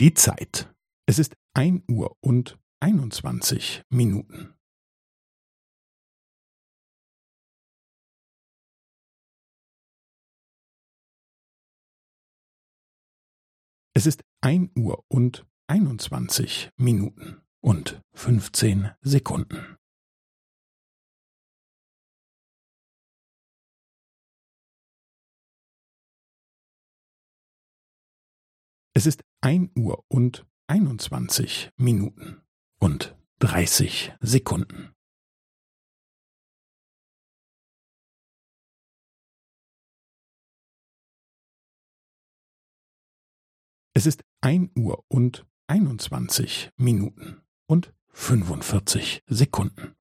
Die Zeit. Es ist ein Uhr und einundzwanzig Minuten. Es ist ein Uhr und einundzwanzig Minuten und fünfzehn Sekunden. Es ist ein Uhr und einundzwanzig Minuten und dreißig Sekunden. Es ist ein Uhr und einundzwanzig Minuten und fünfundvierzig Sekunden.